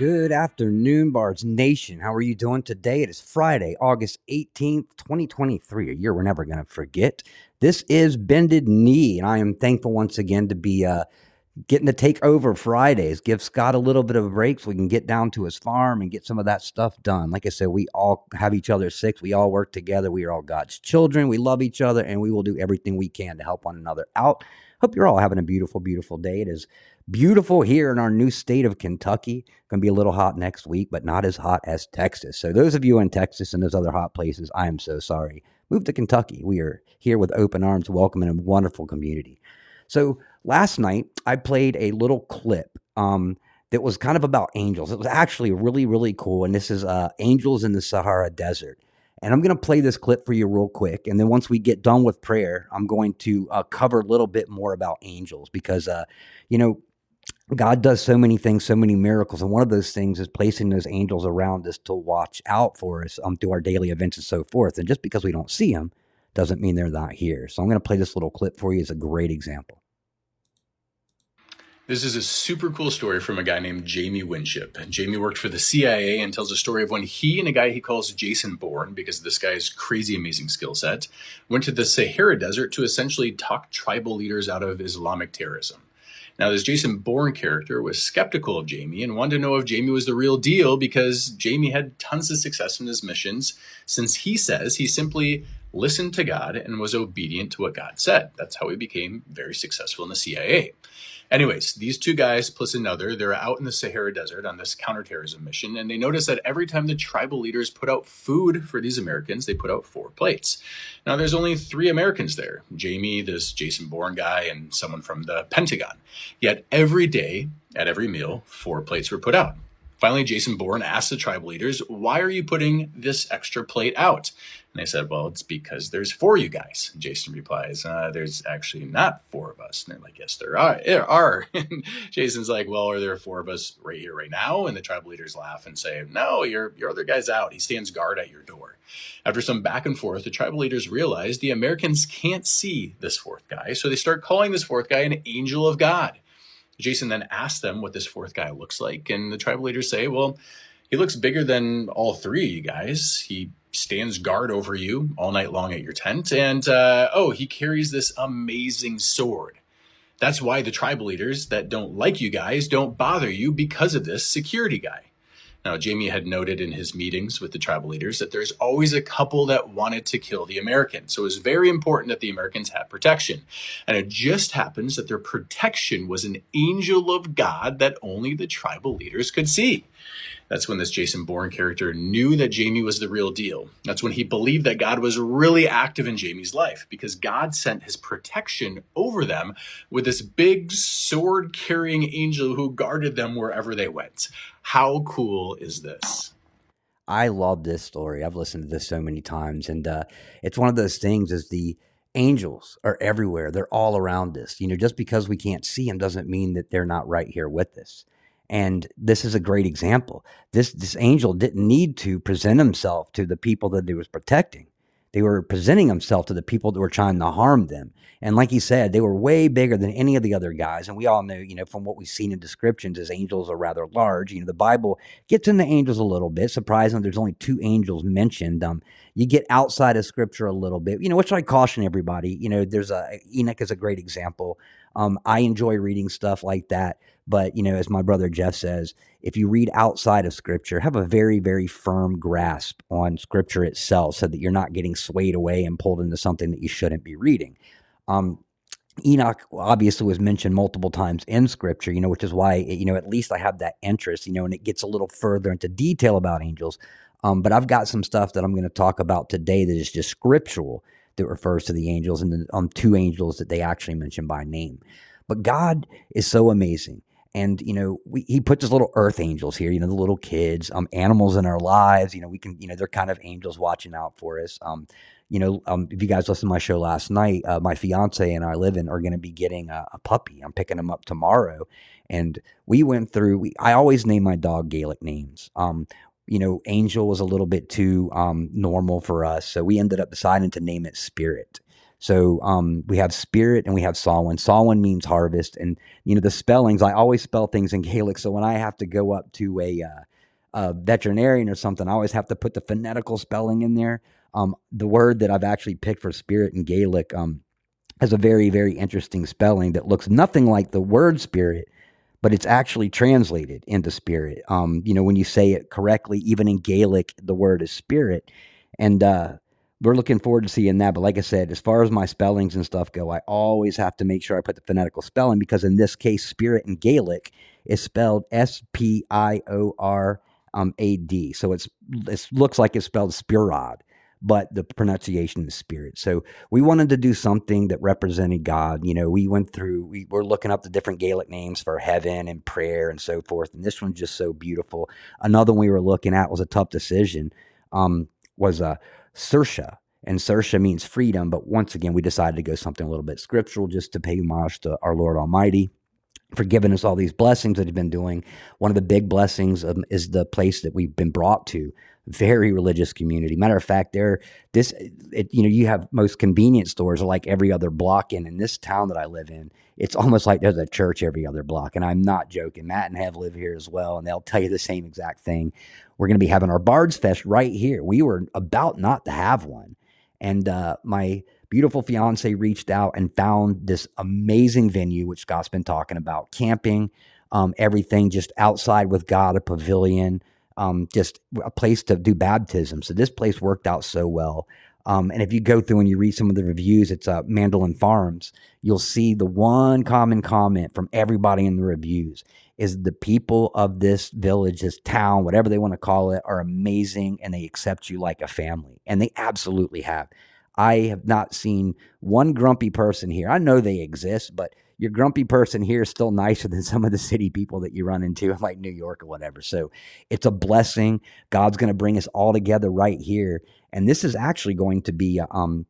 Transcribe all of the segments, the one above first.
Good afternoon, Bards Nation. How are you doing today? It is Friday, August 18th, 2023, a year we're never going to forget. This is Bended Knee, and I am thankful once again to be uh, getting to take over Fridays, give Scott a little bit of a break so we can get down to his farm and get some of that stuff done. Like I said, we all have each other six. We all work together. We are all God's children. We love each other, and we will do everything we can to help one another out. Hope you're all having a beautiful, beautiful day. It is beautiful here in our new state of Kentucky. Going to be a little hot next week, but not as hot as Texas. So, those of you in Texas and those other hot places, I am so sorry. Move to Kentucky. We are here with open arms, welcoming a wonderful community. So, last night I played a little clip um, that was kind of about angels. It was actually really, really cool. And this is uh, Angels in the Sahara Desert. And I'm going to play this clip for you real quick. And then once we get done with prayer, I'm going to uh, cover a little bit more about angels because, uh, you know, God does so many things, so many miracles. And one of those things is placing those angels around us to watch out for us um, through our daily events and so forth. And just because we don't see them doesn't mean they're not here. So I'm going to play this little clip for you as a great example. This is a super cool story from a guy named Jamie Winship. Jamie worked for the CIA and tells a story of when he and a guy he calls Jason Bourne, because this guy's crazy amazing skill set, went to the Sahara Desert to essentially talk tribal leaders out of Islamic terrorism. Now, this Jason Bourne character was skeptical of Jamie and wanted to know if Jamie was the real deal because Jamie had tons of success in his missions, since he says he simply listened to God and was obedient to what God said. That's how he became very successful in the CIA. Anyways, these two guys plus another, they're out in the Sahara Desert on this counterterrorism mission, and they notice that every time the tribal leaders put out food for these Americans, they put out four plates. Now, there's only three Americans there Jamie, this Jason Bourne guy, and someone from the Pentagon. Yet every day, at every meal, four plates were put out. Finally, Jason Bourne asked the tribal leaders, Why are you putting this extra plate out? And they said, Well, it's because there's four you guys. And Jason replies, uh, There's actually not four of us. And they're like, Yes, there are. There are. And Jason's like, Well, are there four of us right here, right now? And the tribal leaders laugh and say, No, your, your other guy's out. He stands guard at your door. After some back and forth, the tribal leaders realize the Americans can't see this fourth guy. So they start calling this fourth guy an angel of God. Jason then asks them what this fourth guy looks like. And the tribal leaders say, Well, he looks bigger than all three of you guys. He stands guard over you all night long at your tent. And uh, oh, he carries this amazing sword. That's why the tribal leaders that don't like you guys don't bother you because of this security guy. Now, Jamie had noted in his meetings with the tribal leaders that there's always a couple that wanted to kill the Americans. So it was very important that the Americans had protection. And it just happens that their protection was an angel of God that only the tribal leaders could see. That's when this Jason Bourne character knew that Jamie was the real deal. That's when he believed that God was really active in Jamie's life because God sent his protection over them with this big sword carrying angel who guarded them wherever they went. How cool is this? I love this story. I've listened to this so many times, and uh, it's one of those things. Is the angels are everywhere; they're all around us. You know, just because we can't see them doesn't mean that they're not right here with us. And this is a great example. This this angel didn't need to present himself to the people that he was protecting. They were presenting himself to the people that were trying to harm them. And like he said, they were way bigger than any of the other guys. And we all know, you know, from what we've seen in descriptions, as angels are rather large. You know, the Bible gets into the angels a little bit. Surprising, there's only two angels mentioned. Um, you get outside of Scripture a little bit. You know, which I caution everybody. You know, there's a Enoch is a great example. Um, I enjoy reading stuff like that. But, you know, as my brother Jeff says, if you read outside of scripture, have a very, very firm grasp on scripture itself so that you're not getting swayed away and pulled into something that you shouldn't be reading. Um, Enoch obviously was mentioned multiple times in scripture, you know, which is why, you know, at least I have that interest, you know, and it gets a little further into detail about angels. Um, but I've got some stuff that I'm going to talk about today that is just scriptural that refers to the angels and the um, two angels that they actually mention by name. But God is so amazing and you know we, he puts his little earth angels here you know the little kids um animals in our lives you know we can you know they're kind of angels watching out for us. Um you know um if you guys listened to my show last night uh, my fiance and i live in are going to be getting a, a, puppy. I'm picking him up tomorrow. And we went through we, i always name my dog gaelic names. Um you know angel was a little bit too um normal for us so we ended up deciding to name it spirit So um, we have spirit and we have Samhain. Samhain means harvest, and you know the spellings. I always spell things in Gaelic, so when I have to go up to a, uh, a veterinarian or something, I always have to put the phonetical spelling in there. Um, the word that I've actually picked for spirit in Gaelic um, has a very very interesting spelling that looks nothing like the word spirit, but it's actually translated into spirit. Um, you know when you say it correctly, even in Gaelic, the word is spirit, and uh, we're looking forward to seeing that. But like I said, as far as my spellings and stuff go, I always have to make sure I put the phonetical spelling because in this case, spirit in Gaelic is spelled S P I O R um, A D. So it's it looks like it's spelled spirad, but the pronunciation is spirit. So we wanted to do something that represented God. You know, we went through, we were looking up the different Gaelic names for heaven and prayer and so forth. And this one's just so beautiful. Another one we were looking at was a tough decision. Um, was a Saoirse. And Saoirse means freedom, but once again, we decided to go something a little bit scriptural just to pay homage to our Lord Almighty for giving us all these blessings that He's been doing. One of the big blessings um, is the place that we've been brought to. Very religious community. Matter of fact, there, this, it, you know, you have most convenience stores like every other block, and in this town that I live in, it's almost like there's a church every other block. And I'm not joking. Matt and Hev live here as well, and they'll tell you the same exact thing. We're going to be having our Bards Fest right here. We were about not to have one. And uh, my beautiful fiance reached out and found this amazing venue, which Scott's been talking about camping, um, everything just outside with God, a pavilion, um, just a place to do baptism. So this place worked out so well. Um, and if you go through and you read some of the reviews, it's uh, Mandolin Farms, you'll see the one common comment from everybody in the reviews is the people of this village, this town, whatever they want to call it, are amazing and they accept you like a family. And they absolutely have. I have not seen one grumpy person here. I know they exist, but your grumpy person here is still nicer than some of the city people that you run into, like New York or whatever. So it's a blessing. God's going to bring us all together right here. And this is actually going to be um,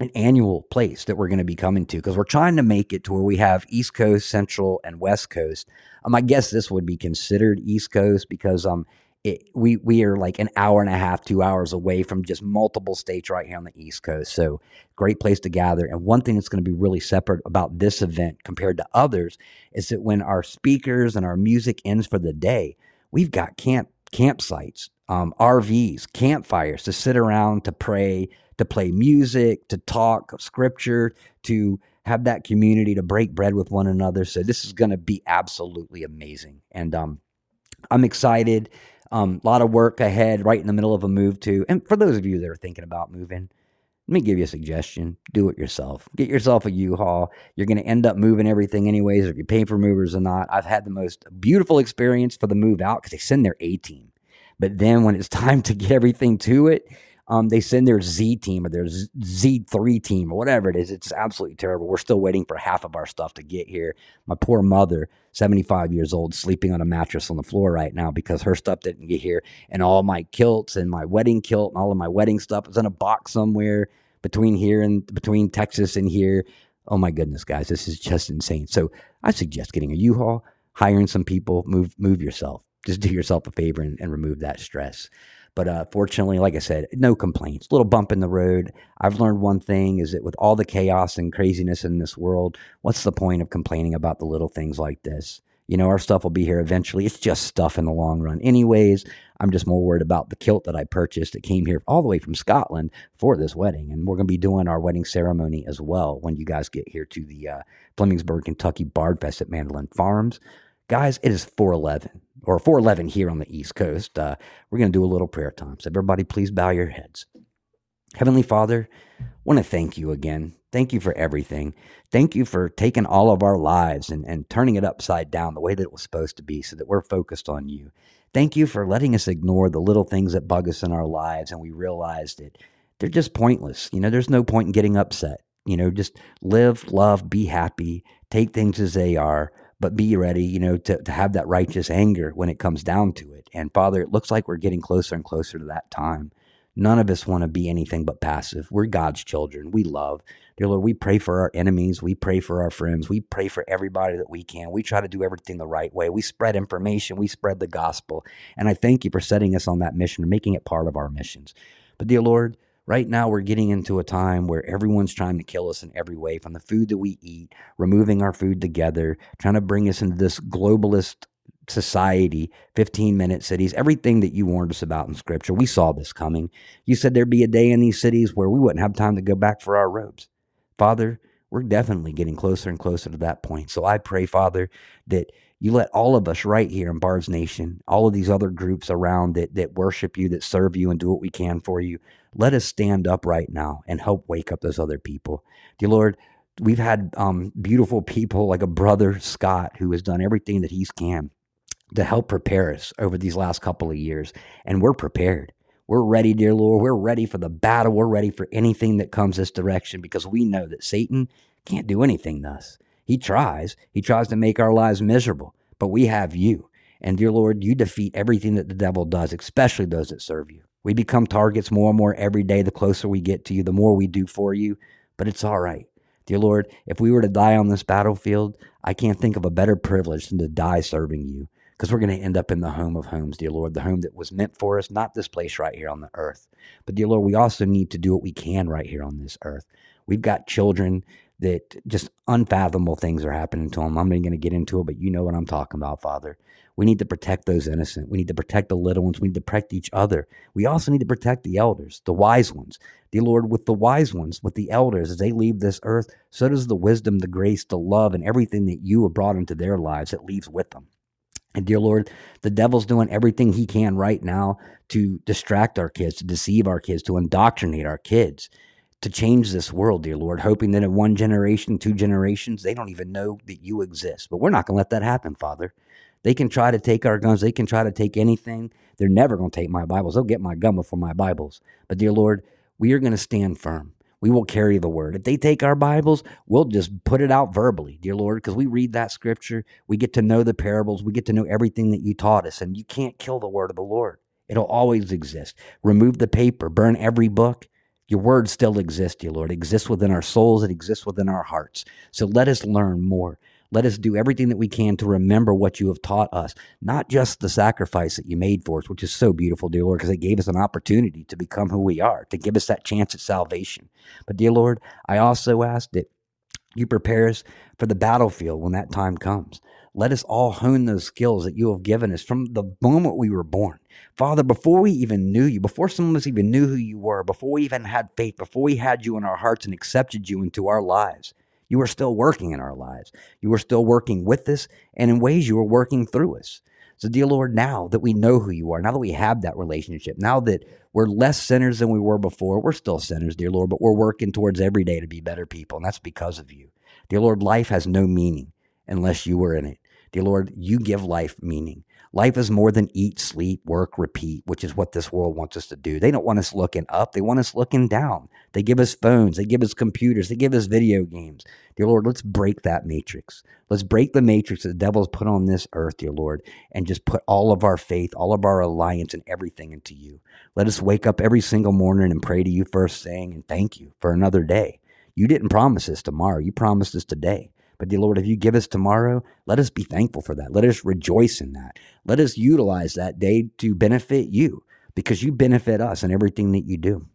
an annual place that we're going to be coming to because we're trying to make it to where we have East Coast, Central, and West Coast. Um, I guess this would be considered East Coast because um, it, we we are like an hour and a half, two hours away from just multiple states right here on the East Coast. So great place to gather. And one thing that's going to be really separate about this event compared to others is that when our speakers and our music ends for the day, we've got camp campsites, um, RVs, campfires to sit around to pray to play music, to talk scripture, to have that community to break bread with one another. So this is going to be absolutely amazing. And um, I'm excited. A um, lot of work ahead, right in the middle of a move too. And for those of you that are thinking about moving, let me give you a suggestion. Do it yourself. Get yourself a U-Haul. You're going to end up moving everything anyways, if you pay for movers or not. I've had the most beautiful experience for the move out because they send their A team. But then when it's time to get everything to it, um, they send their Z team or their Z3 team or whatever it is. It's absolutely terrible. We're still waiting for half of our stuff to get here. My poor mother, 75 years old, sleeping on a mattress on the floor right now because her stuff didn't get here. And all my kilts and my wedding kilt and all of my wedding stuff is in a box somewhere between here and between Texas and here. Oh my goodness, guys, this is just insane. So I suggest getting a U-Haul, hiring some people, move move yourself. Just do yourself a favor and, and remove that stress. But uh, fortunately, like I said, no complaints. Little bump in the road. I've learned one thing is that with all the chaos and craziness in this world, what's the point of complaining about the little things like this? You know, our stuff will be here eventually. It's just stuff in the long run. Anyways, I'm just more worried about the kilt that I purchased. It came here all the way from Scotland for this wedding. And we're going to be doing our wedding ceremony as well when you guys get here to the uh, Flemingsburg, Kentucky Bard Fest at Mandolin Farms. Guys, it is 411 or 411 here on the East Coast. Uh, we're going to do a little prayer time. So, everybody, please bow your heads. Heavenly Father, I want to thank you again. Thank you for everything. Thank you for taking all of our lives and, and turning it upside down the way that it was supposed to be so that we're focused on you. Thank you for letting us ignore the little things that bug us in our lives and we realize that they're just pointless. You know, there's no point in getting upset. You know, just live, love, be happy, take things as they are but be ready, you know, to, to have that righteous anger when it comes down to it. And Father, it looks like we're getting closer and closer to that time. None of us want to be anything but passive. We're God's children. We love. Dear Lord, we pray for our enemies. We pray for our friends. We pray for everybody that we can. We try to do everything the right way. We spread information. We spread the gospel. And I thank you for setting us on that mission and making it part of our missions. But dear Lord, Right now, we're getting into a time where everyone's trying to kill us in every way from the food that we eat, removing our food together, trying to bring us into this globalist society, 15 minute cities, everything that you warned us about in scripture. We saw this coming. You said there'd be a day in these cities where we wouldn't have time to go back for our robes. Father, we're definitely getting closer and closer to that point. So I pray, Father, that you let all of us right here in Bards Nation, all of these other groups around that that worship you, that serve you, and do what we can for you. Let us stand up right now and help wake up those other people. Dear Lord, we've had um, beautiful people like a brother Scott who has done everything that he's can to help prepare us over these last couple of years, and we're prepared. We're ready, dear Lord. We're ready for the battle. We're ready for anything that comes this direction because we know that Satan can't do anything to us. He tries. He tries to make our lives miserable, but we have you. And dear Lord, you defeat everything that the devil does, especially those that serve you. We become targets more and more every day. The closer we get to you, the more we do for you, but it's all right. Dear Lord, if we were to die on this battlefield, I can't think of a better privilege than to die serving you because we're going to end up in the home of homes, dear Lord, the home that was meant for us, not this place right here on the earth. But, dear Lord, we also need to do what we can right here on this earth. We've got children that just unfathomable things are happening to them. I'm not going to get into it, but you know what I'm talking about, Father. We need to protect those innocent. We need to protect the little ones. We need to protect each other. We also need to protect the elders, the wise ones. Dear Lord, with the wise ones, with the elders, as they leave this earth, so does the wisdom, the grace, the love, and everything that you have brought into their lives that leaves with them. And dear Lord, the devil's doing everything he can right now to distract our kids, to deceive our kids, to indoctrinate our kids to change this world, dear Lord, hoping that in one generation, two generations, they don't even know that you exist. But we're not going to let that happen, Father. They can try to take our guns, they can try to take anything. They're never going to take my Bibles. They'll get my gun before my Bibles. But, dear Lord, we are going to stand firm. We will carry the word. If they take our Bibles, we'll just put it out verbally, dear Lord, because we read that scripture. We get to know the parables. We get to know everything that you taught us. And you can't kill the word of the Lord, it'll always exist. Remove the paper, burn every book, your word still exists, dear Lord. It exists within our souls, it exists within our hearts. So let us learn more. Let us do everything that we can to remember what you have taught us, not just the sacrifice that you made for us, which is so beautiful, dear Lord, because it gave us an opportunity to become who we are, to give us that chance at salvation. But, dear Lord, I also ask that you prepare us for the battlefield when that time comes. Let us all hone those skills that you have given us from the moment we were born. Father, before we even knew you, before some of us even knew who you were, before we even had faith, before we had you in our hearts and accepted you into our lives, you were still working in our lives. You were still working with us, and in ways you were working through us. So, dear Lord, now that we know who you are, now that we have that relationship, now that we're less sinners than we were before, we're still sinners, dear Lord, but we're working towards every day to be better people, and that's because of you. Dear Lord, life has no meaning unless you were in it. Dear Lord, you give life meaning. Life is more than eat, sleep, work, repeat, which is what this world wants us to do. They don't want us looking up, they want us looking down. They give us phones, they give us computers, they give us video games. Dear Lord, let's break that matrix. Let's break the matrix that the devil has put on this earth, dear Lord, and just put all of our faith, all of our alliance, and everything into you. Let us wake up every single morning and pray to you first, saying, and thank you for another day. You didn't promise us tomorrow, you promised us today. But dear Lord, if you give us tomorrow, let us be thankful for that. Let us rejoice in that. Let us utilize that day to benefit you because you benefit us in everything that you do.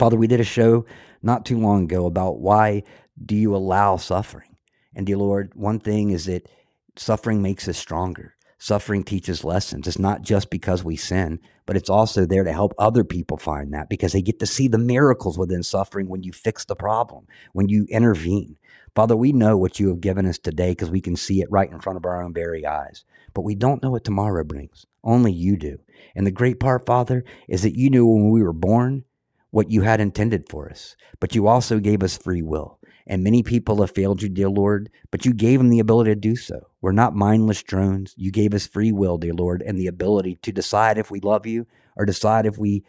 Father, we did a show not too long ago about why do you allow suffering? And dear Lord, one thing is that suffering makes us stronger. Suffering teaches lessons. It's not just because we sin, but it's also there to help other people find that because they get to see the miracles within suffering when you fix the problem, when you intervene. Father, we know what you have given us today because we can see it right in front of our own very eyes. But we don't know what tomorrow brings. Only you do. And the great part, Father, is that you knew when we were born what you had intended for us, but you also gave us free will. And many people have failed you, dear Lord, but you gave them the ability to do so. We're not mindless drones. You gave us free will, dear Lord, and the ability to decide if we love you or decide if we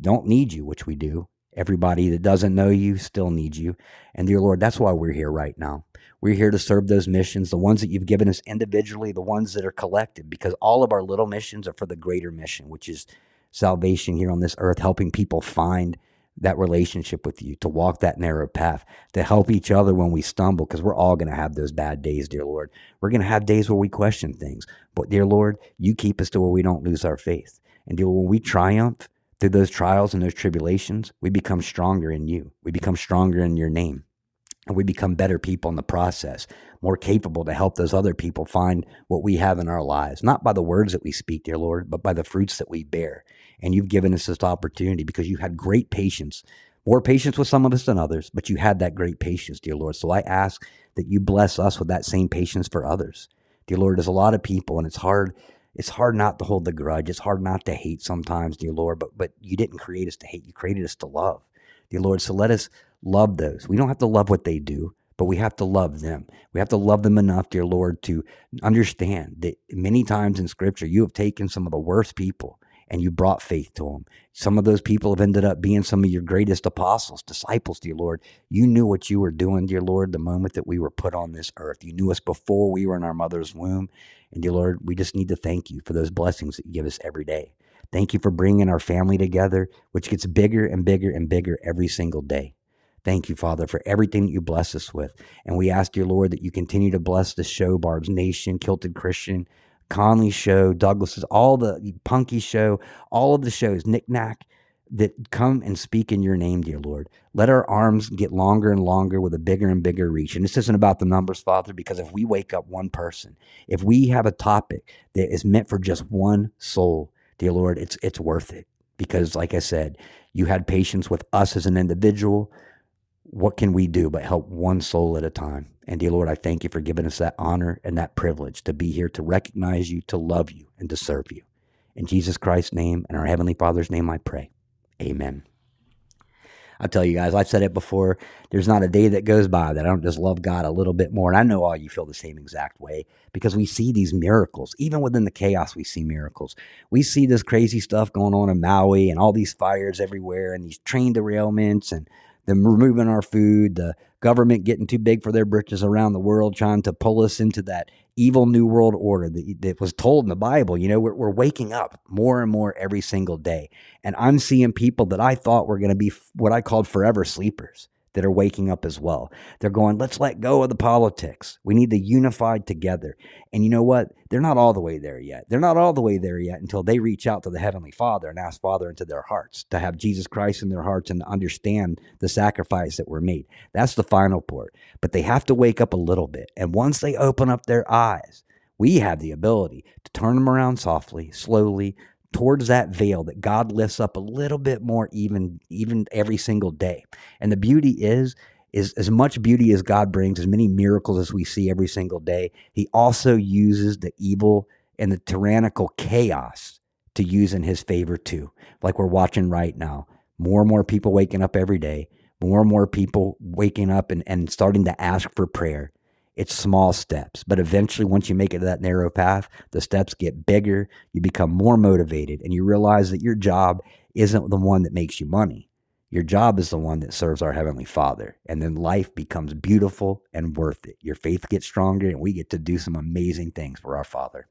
don't need you, which we do. Everybody that doesn't know you still needs you. And dear Lord, that's why we're here right now. We're here to serve those missions, the ones that you've given us individually, the ones that are collective, because all of our little missions are for the greater mission, which is salvation here on this earth, helping people find that relationship with you, to walk that narrow path, to help each other when we stumble, because we're all going to have those bad days, dear Lord. We're going to have days where we question things. But, dear Lord, you keep us to where we don't lose our faith. And, dear Lord, when we triumph, through those trials and those tribulations, we become stronger in you. We become stronger in your name. And we become better people in the process, more capable to help those other people find what we have in our lives, not by the words that we speak, dear Lord, but by the fruits that we bear. And you've given us this opportunity because you had great patience, more patience with some of us than others, but you had that great patience, dear Lord. So I ask that you bless us with that same patience for others. Dear Lord, there's a lot of people and it's hard it's hard not to hold the grudge. It's hard not to hate sometimes, dear Lord, but but you didn't create us to hate. You created us to love. Dear Lord, so let us love those. We don't have to love what they do, but we have to love them. We have to love them enough, dear Lord, to understand that many times in scripture you have taken some of the worst people and you brought faith to them. Some of those people have ended up being some of your greatest apostles, disciples, dear Lord. You knew what you were doing, dear Lord, the moment that we were put on this earth. You knew us before we were in our mother's womb. And dear Lord, we just need to thank you for those blessings that you give us every day. Thank you for bringing our family together, which gets bigger and bigger and bigger every single day. Thank you, Father, for everything that you bless us with. And we ask, dear Lord, that you continue to bless the show, Bards Nation, Kilted Christian, Conley Show, Douglas's, all the Punky Show, all of the shows, Nick Nack, that come and speak in your name, dear Lord. Let our arms get longer and longer with a bigger and bigger reach. And this isn't about the numbers, Father, because if we wake up one person, if we have a topic that is meant for just one soul, dear Lord, it's it's worth it. Because like I said, you had patience with us as an individual. What can we do but help one soul at a time? And dear Lord, I thank you for giving us that honor and that privilege to be here to recognize you, to love you, and to serve you. In Jesus Christ's name and our Heavenly Father's name, I pray. Amen. I tell you guys, I've said it before. There's not a day that goes by that I don't just love God a little bit more. And I know all you feel the same exact way because we see these miracles. Even within the chaos, we see miracles. We see this crazy stuff going on in Maui and all these fires everywhere and these train derailments and them removing our food, the government getting too big for their britches around the world, trying to pull us into that evil new world order that, that was told in the Bible. You know, we're, we're waking up more and more every single day. And I'm seeing people that I thought were going to be what I called forever sleepers that are waking up as well. They're going, let's let go of the politics. We need to unify together. And you know what? They're not all the way there yet. They're not all the way there yet until they reach out to the Heavenly Father and ask Father into their hearts to have Jesus Christ in their hearts and understand the sacrifice that were made. That's the final part. But they have to wake up a little bit. And once they open up their eyes, we have the ability to turn them around softly, slowly, towards that veil that God lifts up a little bit more even even every single day. And the beauty is is as much beauty as God brings, as many miracles as we see every single day, he also uses the evil and the tyrannical chaos to use in his favor too. Like we're watching right now. More and more people waking up every day, more and more people waking up and, and starting to ask for prayer it's small steps, but eventually, once you make it to that narrow path, the steps get bigger. You become more motivated, and you realize that your job isn't the one that makes you money. Your job is the one that serves our Heavenly Father. And then life becomes beautiful and worth it. Your faith gets stronger, and we get to do some amazing things for our Father.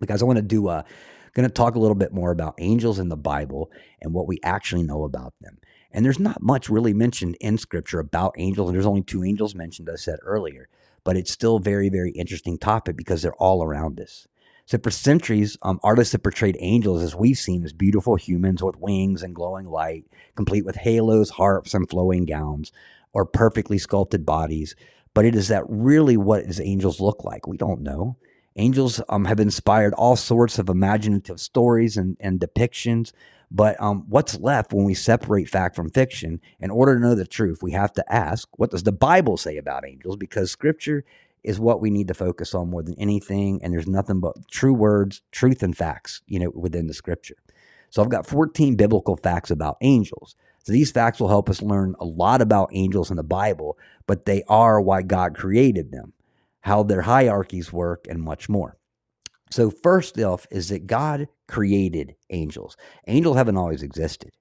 Because I want to do uh, a, going to talk a little bit more about angels in the Bible and what we actually know about them. And there's not much really mentioned in Scripture about angels, and there's only two angels mentioned, I said earlier but it's still very, very interesting topic because they're all around us. So for centuries, um, artists have portrayed angels as we've seen as beautiful humans with wings and glowing light, complete with halos, harps, and flowing gowns, or perfectly sculpted bodies. But it is that really what angels look like? We don't know. Angels um, have inspired all sorts of imaginative stories and, and depictions, but um, what's left when we separate fact from fiction? In order to know the truth, we have to ask, what does the Bible say about angels? Because scripture is what we need to focus on more than anything. And there's nothing but true words, truth, and facts, you know, within the scripture. So I've got 14 biblical facts about angels. So these facts will help us learn a lot about angels in the Bible, but they are why God created them, how their hierarchies work, and much more. So, first off, is that God created angels. Angels haven't always existed.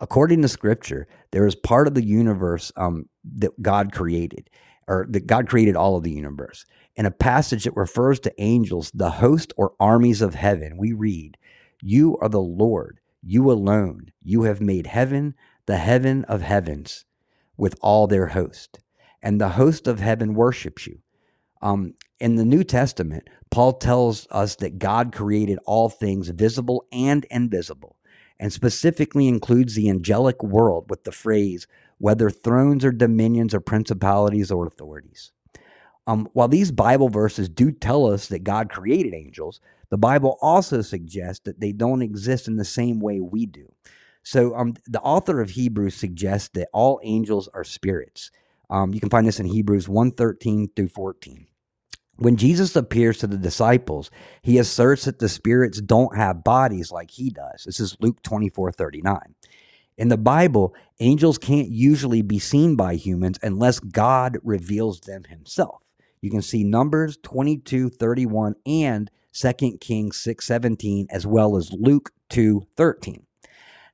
According to scripture, there is part of the universe um, that God created, or that God created all of the universe. In a passage that refers to angels, the host or armies of heaven, we read, You are the Lord, you alone. You have made heaven, the heaven of heavens, with all their host. And the host of heaven worships you. Um, in the New Testament, Paul tells us that God created all things visible and invisible. and specifically includes the angelic world with the phrase, whether thrones or dominions or principalities or authorities. Um, while these Bible verses do tell us that God created angels, the Bible also suggests that they don't exist in the same way we do. So, um, the author of Hebrews suggests that all angels are spirits. Um, you can find this in Hebrews 1:13 through 14. When Jesus appears to the disciples, he asserts that the spirits don't have bodies like he does. This is Luke 24 39. In the Bible, angels can't usually be seen by humans unless God reveals them himself. You can see Numbers 22 31 and 2 Kings 6 17, as well as Luke 2 13.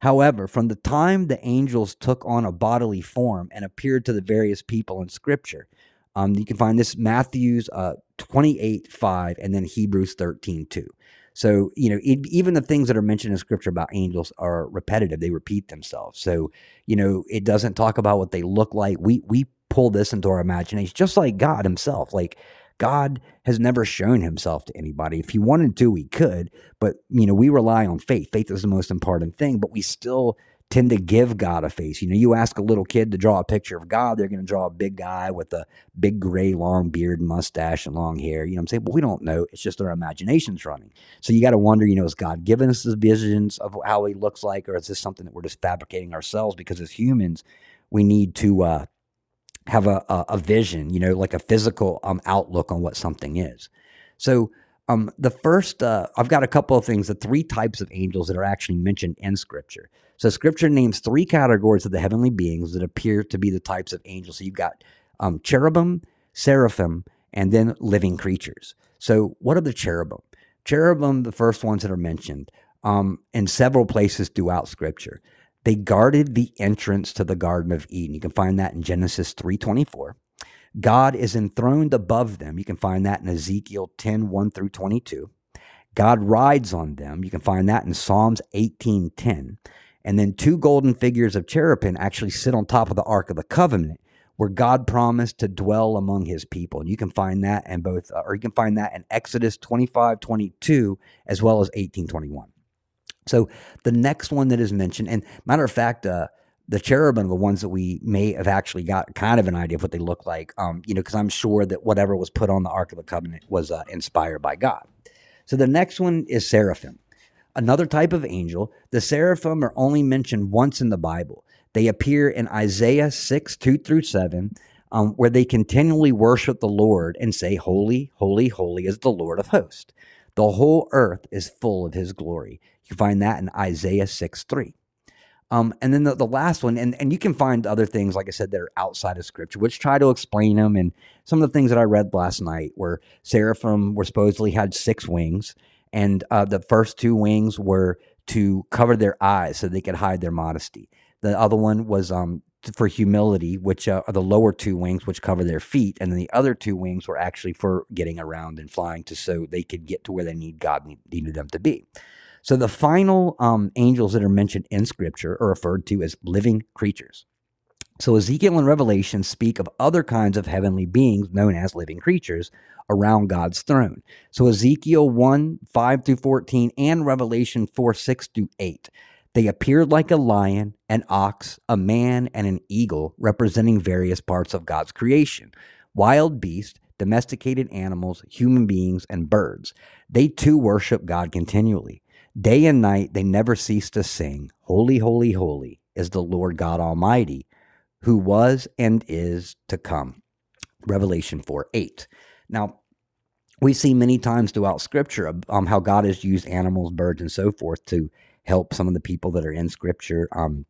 However, from the time the angels took on a bodily form and appeared to the various people in Scripture, um, you can find this Matthew's uh, 28 5 and then Hebrews 13 2. So, you know, it, even the things that are mentioned in scripture about angels are repetitive. They repeat themselves. So, you know, it doesn't talk about what they look like. We, we pull this into our imagination, just like God himself. Like, God has never shown himself to anybody. If he wanted to, he could, but you know, we rely on faith. Faith is the most important thing, but we still tend to give God a face. You know, you ask a little kid to draw a picture of God, they're going to draw a big guy with a big gray long beard, mustache, and long hair. You know I'm saying? But we don't know. It's just our imagination's running. So you got to wonder, you know, is God given us the visions of how he looks like, or is this something that we're just fabricating ourselves? Because as humans, we need to uh, have a, a, a, vision, you know, like a physical um, outlook on what something is. So um, the first, uh, I've got a couple of things, the three types of angels that are actually mentioned in Scripture. So Scripture names three categories of the heavenly beings that appear to be the types of angels. So you've got um, cherubim, seraphim, and then living creatures. So what are the cherubim? Cherubim, the first ones that are mentioned um, in several places throughout Scripture. They guarded the entrance to the Garden of Eden. You can find that in Genesis 3:24. God is enthroned above them. You can find that in Ezekiel 10 1 through 22. God rides on them. You can find that in Psalms 18 10. And then two golden figures of cherubim actually sit on top of the Ark of the Covenant, where God promised to dwell among his people. And you can find that in both, uh, or you can find that in Exodus 25 22, as well as 18 21. So the next one that is mentioned, and matter of fact, uh, the cherubim, are the ones that we may have actually got kind of an idea of what they look like, um, you know, because I'm sure that whatever was put on the Ark of the Covenant was uh, inspired by God. So the next one is seraphim, another type of angel. The seraphim are only mentioned once in the Bible. They appear in Isaiah 6, 2 through 7, um, where they continually worship the Lord and say, Holy, holy, holy is the Lord of hosts. The whole earth is full of his glory. You find that in Isaiah 6, 3. Um, and then the, the last one, and, and you can find other things, like I said, that are outside of scripture, which try to explain them. And some of the things that I read last night were seraphim were supposedly had six wings, and uh, the first two wings were to cover their eyes so they could hide their modesty. The other one was um, for humility, which uh, are the lower two wings, which cover their feet, and then the other two wings were actually for getting around and flying to so they could get to where they need God needed them to be. So the final um, angels that are mentioned in Scripture are referred to as living creatures. So Ezekiel and Revelation speak of other kinds of heavenly beings known as living creatures around God's throne. So Ezekiel 1 5 through 14 and Revelation 4 6 through 8. They appeared like a lion, an ox, a man, and an eagle, representing various parts of God's creation wild beasts, domesticated animals, human beings, and birds. They too worship God continually. Day and night they never cease to sing, Holy, holy, holy is the Lord God Almighty, who was and is to come. Revelation 4 8. Now, we see many times throughout Scripture um, how God has used animals, birds, and so forth to help some of the people that are in Scripture. Um,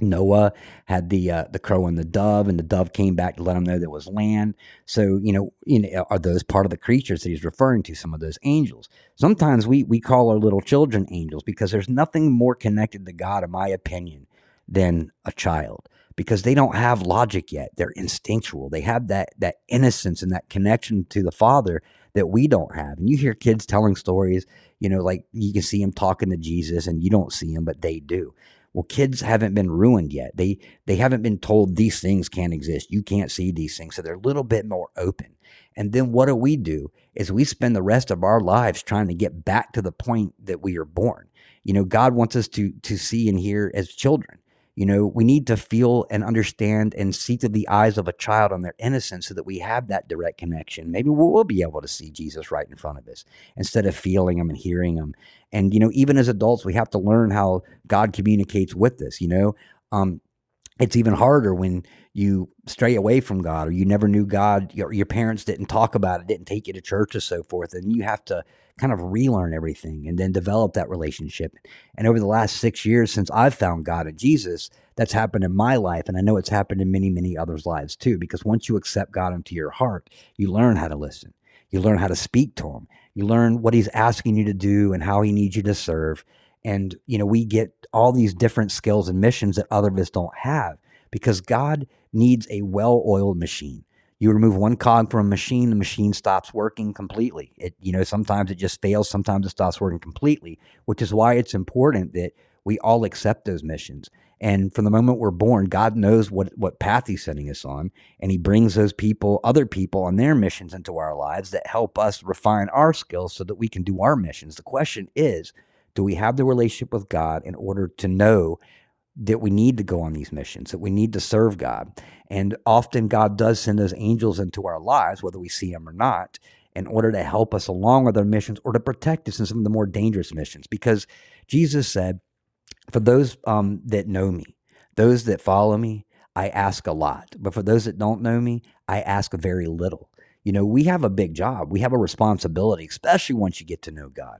Noah had the uh, the crow and the dove, and the dove came back to let him know there was land. So you know, you know, are those part of the creatures that he's referring to? Some of those angels. Sometimes we we call our little children angels because there's nothing more connected to God, in my opinion, than a child because they don't have logic yet. They're instinctual. They have that that innocence and that connection to the Father that we don't have. And you hear kids telling stories, you know, like you can see them talking to Jesus, and you don't see him, but they do. Well, kids haven't been ruined yet. They they haven't been told these things can't exist. You can't see these things. So they're a little bit more open. And then what do we do? Is we spend the rest of our lives trying to get back to the point that we are born. You know, God wants us to to see and hear as children. You know, we need to feel and understand and see through the eyes of a child on their innocence so that we have that direct connection. Maybe we'll, be able to see Jesus right in front of us instead of feeling him and hearing him. And, you know, even as adults, we have to learn how God communicates with us. You know, um, it's even harder when you stray away from God or you never knew God, your, your parents didn't talk about it, didn't take you to church or so forth. And you have to kind of relearn everything and then develop that relationship. And over the last six years since I've found God and Jesus, that's happened in my life. And I know it's happened in many, many others' lives too, because once you accept God into your heart, you learn how to listen. You learn how to speak to him. You learn what he's asking you to do and how he needs you to serve. And, you know, we get all these different skills and missions that other of us don't have because God needs a well oiled machine. You remove one cog from a machine, the machine stops working completely. It, you know, sometimes it just fails, sometimes it stops working completely, which is why it's important that we all accept those missions. And from the moment we're born, God knows what, what path He's sending us on. And He brings those people, other people on their missions into our lives that help us refine our skills so that we can do our missions. The question is do we have the relationship with God in order to know that we need to go on these missions, that we need to serve God. And often God does send those angels into our lives, whether we see them or not, in order to help us along with our missions or to protect us in some of the more dangerous missions. Because Jesus said, For those um, that know me, those that follow me, I ask a lot. But for those that don't know me, I ask very little. You know, we have a big job. We have a responsibility, especially once you get to know God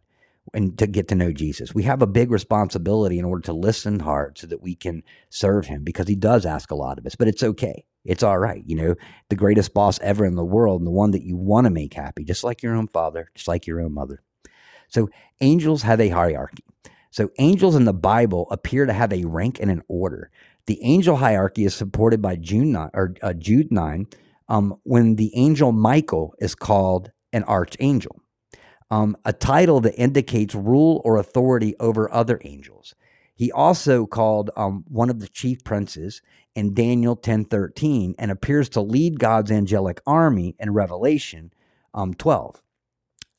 and to get to know Jesus. We have a big responsibility in order to listen hard so that we can serve him because he does ask a lot of us, but it's okay. It's all right. You know, the greatest boss ever in the world and the one that you want to make happy, just like your own father, just like your own mother. So angels have a hierarchy. So angels in the Bible appear to have a rank and an order. The angel hierarchy is supported by Jude 9, or, uh, Jude 9 um, when the angel Michael is called an archangel um, a title that indicates rule or authority over other angels. He also called um, one of the chief princes in Daniel 10:13 and appears to lead God's angelic army in Revelation um, 12.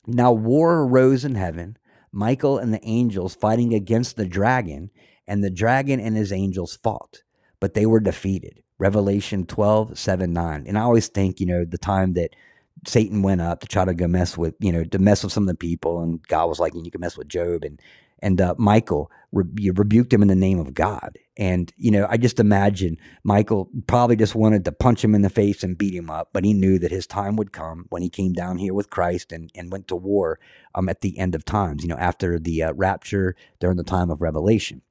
Now war arose in heaven, Michael and the angels fighting against the dragon, and the dragon and his angels fought, but they were defeated. Revelation 12, 7, 9. And I always think, you know, the time that Satan went up to try to go mess with, you know, to mess with some of the people, and God was like, "You can mess with Job," and and uh, Michael re- rebuked him in the name of God. And you know, I just imagine Michael probably just wanted to punch him in the face and beat him up, but he knew that his time would come when he came down here with Christ and and went to war um, at the end of times. You know, after the uh, rapture during the time of Revelation,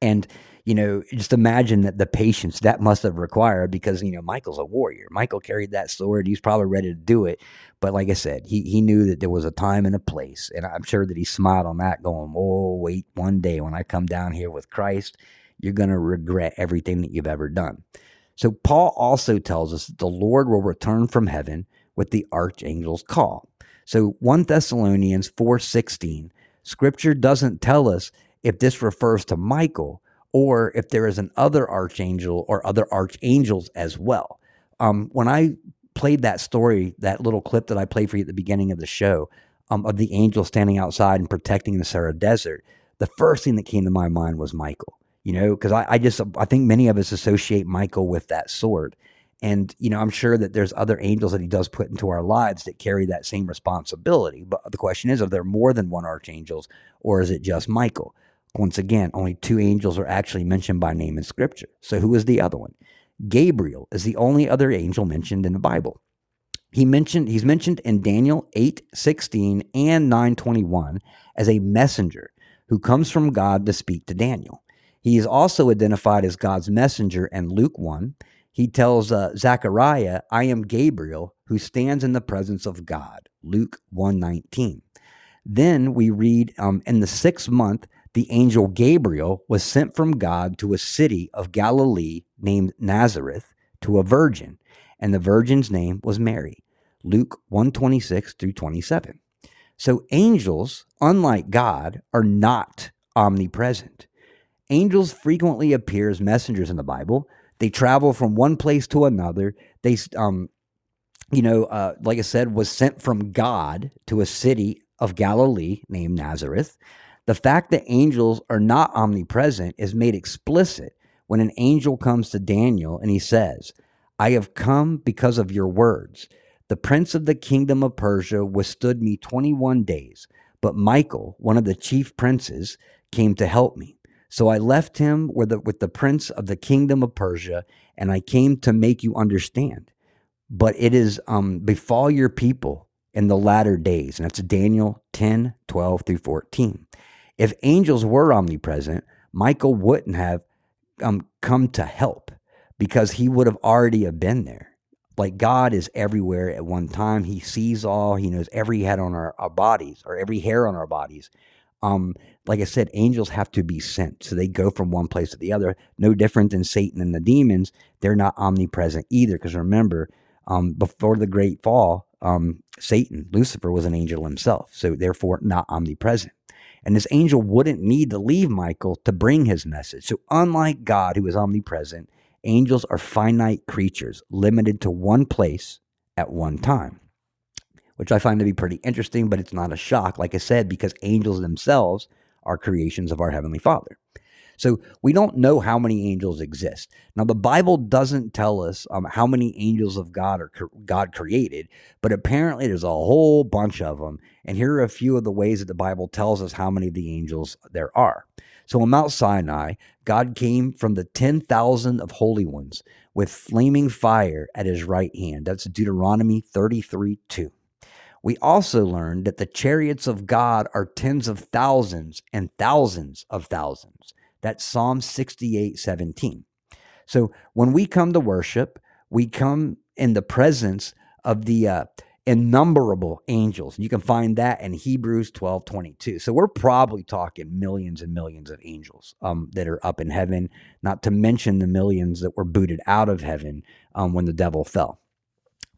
and you know, just imagine that the patience that must have required because, you know, Michael's a warrior. Michael carried that sword. He's probably ready to do it. But like I said, he, he knew that there was a time and a place. And I'm sure that he smiled on that, going, Oh, wait, one day when I come down here with Christ, you're going to regret everything that you've ever done. So Paul also tells us that the Lord will return from heaven with the archangel's call. So 1 Thessalonians 4:16, scripture doesn't tell us if this refers to Michael or if there is an other archangel or other archangels as well. Um, when I played that story, that little clip that I played for you at the beginning of the show um, of the angel standing outside and protecting the Sahara Desert, the first thing that came to my mind was Michael. You know, because I, I just I think many of us associate Michael with that sword. And, you know, I'm sure that there's other angels that he does put into our lives that carry that same responsibility. But the question is, are there more than one archangels or is it just Michael? Once again, only two angels are actually mentioned by name in Scripture. So who is the other one? Gabriel is the only other angel mentioned in the Bible. He mentioned he's mentioned in Daniel 8, 16 and 921 as a messenger who comes from God to speak to Daniel. He is also identified as God's messenger in Luke 1. He tells uh, Zechariah, I am Gabriel who stands in the presence of God. Luke 119. Then we read um, in the sixth month, the angel Gabriel was sent from God to a city of Galilee named Nazareth to a virgin, and the virgin's name was Mary. Luke 126 through 27. So angels, unlike God, are not omnipresent. Angels frequently appear as messengers in the Bible. They travel from one place to another. They, um, you know, uh, like I said, was sent from God to a city of Galilee named Nazareth. The fact that angels are not omnipresent is made explicit when an angel comes to Daniel and he says, I have come because of your words. The prince of the kingdom of Persia withstood me 21 days, but Michael, one of the chief princes, came to help me. So I left him with the, with the prince of the kingdom of Persia, and I came to make you understand. But it is um, befall your people in the latter days. And that's Daniel 10, 12 through 14. If angels were omnipresent, Michael wouldn't have um, come to help because he would have already have been there. Like God is everywhere at one time. He sees all. He knows every head on our, our bodies or every hair on our bodies. Um, like I said, angels have to be sent. So they go from one place to the other. No different than Satan and the demons. They're not omnipresent either. Because remember, um, before the great fall, um, Satan, Lucifer, was an angel himself. So therefore, not omnipresent. And this angel wouldn't need to leave Michael to bring his message. So, unlike God, who is omnipresent, angels are finite creatures limited to one place at one time, which I find to be pretty interesting, but it's not a shock, like I said, because angels themselves are creations of our Heavenly Father. So we don't know how many angels exist. Now, the Bible doesn't tell us um, how many angels of God are God created, but apparently there's a whole bunch of them. And here are a few of the ways that the Bible tells us how many of the angels there are. So on Mount Sinai, God came from the 10,000 of holy ones with flaming fire at his right hand. That's Deuteronomy 33 2. We also learned that the chariots of God are tens of thousands and thousands of thousands. That's Psalm 68 17. So when we come to worship, we come in the presence of the uh, innumerable angels. You can find that in Hebrews 12 22. So we're probably talking millions and millions of angels um, that are up in heaven, not to mention the millions that were booted out of heaven um, when the devil fell.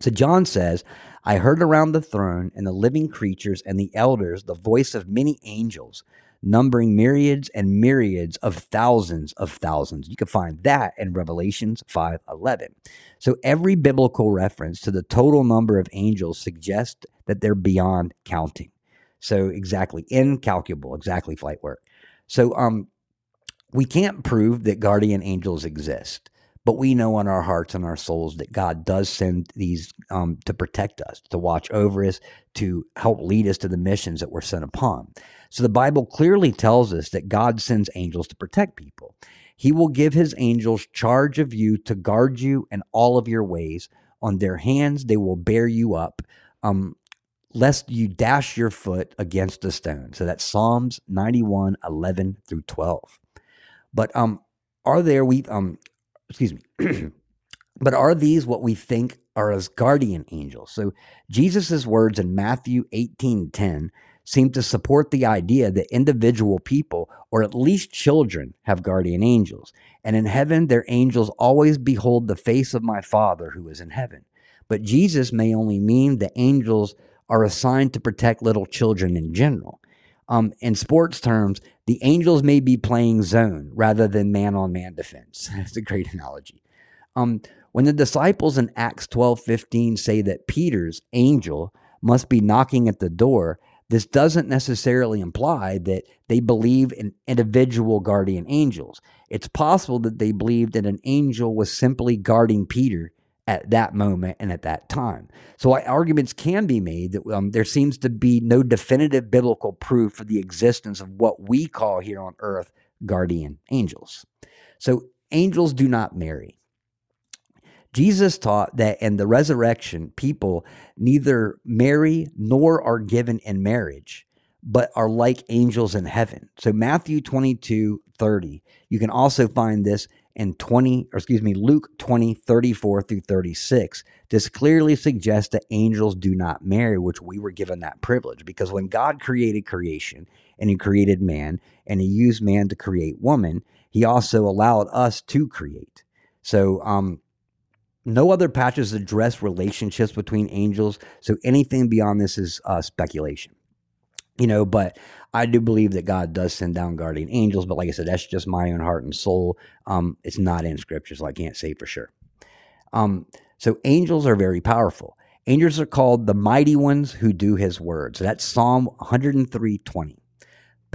So John says, I heard around the throne and the living creatures and the elders the voice of many angels numbering myriads and myriads of thousands of thousands. You can find that in Revelations 5:11. So every biblical reference to the total number of angels suggests that they're beyond counting. So exactly incalculable, exactly flight work. So um we can't prove that guardian angels exist but we know in our hearts and our souls that God does send these um, to protect us, to watch over us, to help lead us to the missions that we're sent upon. So the Bible clearly tells us that God sends angels to protect people. He will give his angels charge of you to guard you in all of your ways. On their hands, they will bear you up, um, lest you dash your foot against a stone. So that's Psalms 91, 11 through 12. But um, are there, we, um, excuse me. but are these what we think are as guardian angels? So Jesus' words in Matthew 18 10 seem to support the idea that individual people, or at least children, have guardian angels. And in heaven, their angels always behold the face of my Father who is in heaven. But Jesus may only mean the angels are assigned to protect little children in general. Um, in sports terms, the Angels may be playing zone rather than man on man defense. That's a great analogy. Um, when the disciples in Acts 12 15 say that Peter's angel must be knocking at the door, this doesn't necessarily imply that they believe in individual guardian angels. It's possible that they believed that an angel was simply guarding Peter at that moment and at that time. So arguments can be made that um, there seems to be no definitive biblical proof for the existence of what we call here on earth guardian angels. So angels do not marry. Jesus taught that in the resurrection, people neither marry nor are given in marriage, but are like angels in heaven. So Matthew 22, 30. You can also find this in 20, or excuse me, Luke 20, 34 through 36, this clearly suggests that angels do not marry, which we were given that privilege. Because when God created creation and he created man and he used man to create woman, he also allowed us to create. So, um, no other patches address relationships between angels. So anything beyond this is uh, speculation you know but i do believe that god does send down guardian angels but like i said that's just my own heart and soul um, it's not in scripture so i can't say for sure um, so angels are very powerful angels are called the mighty ones who do his word so that's psalm 103 20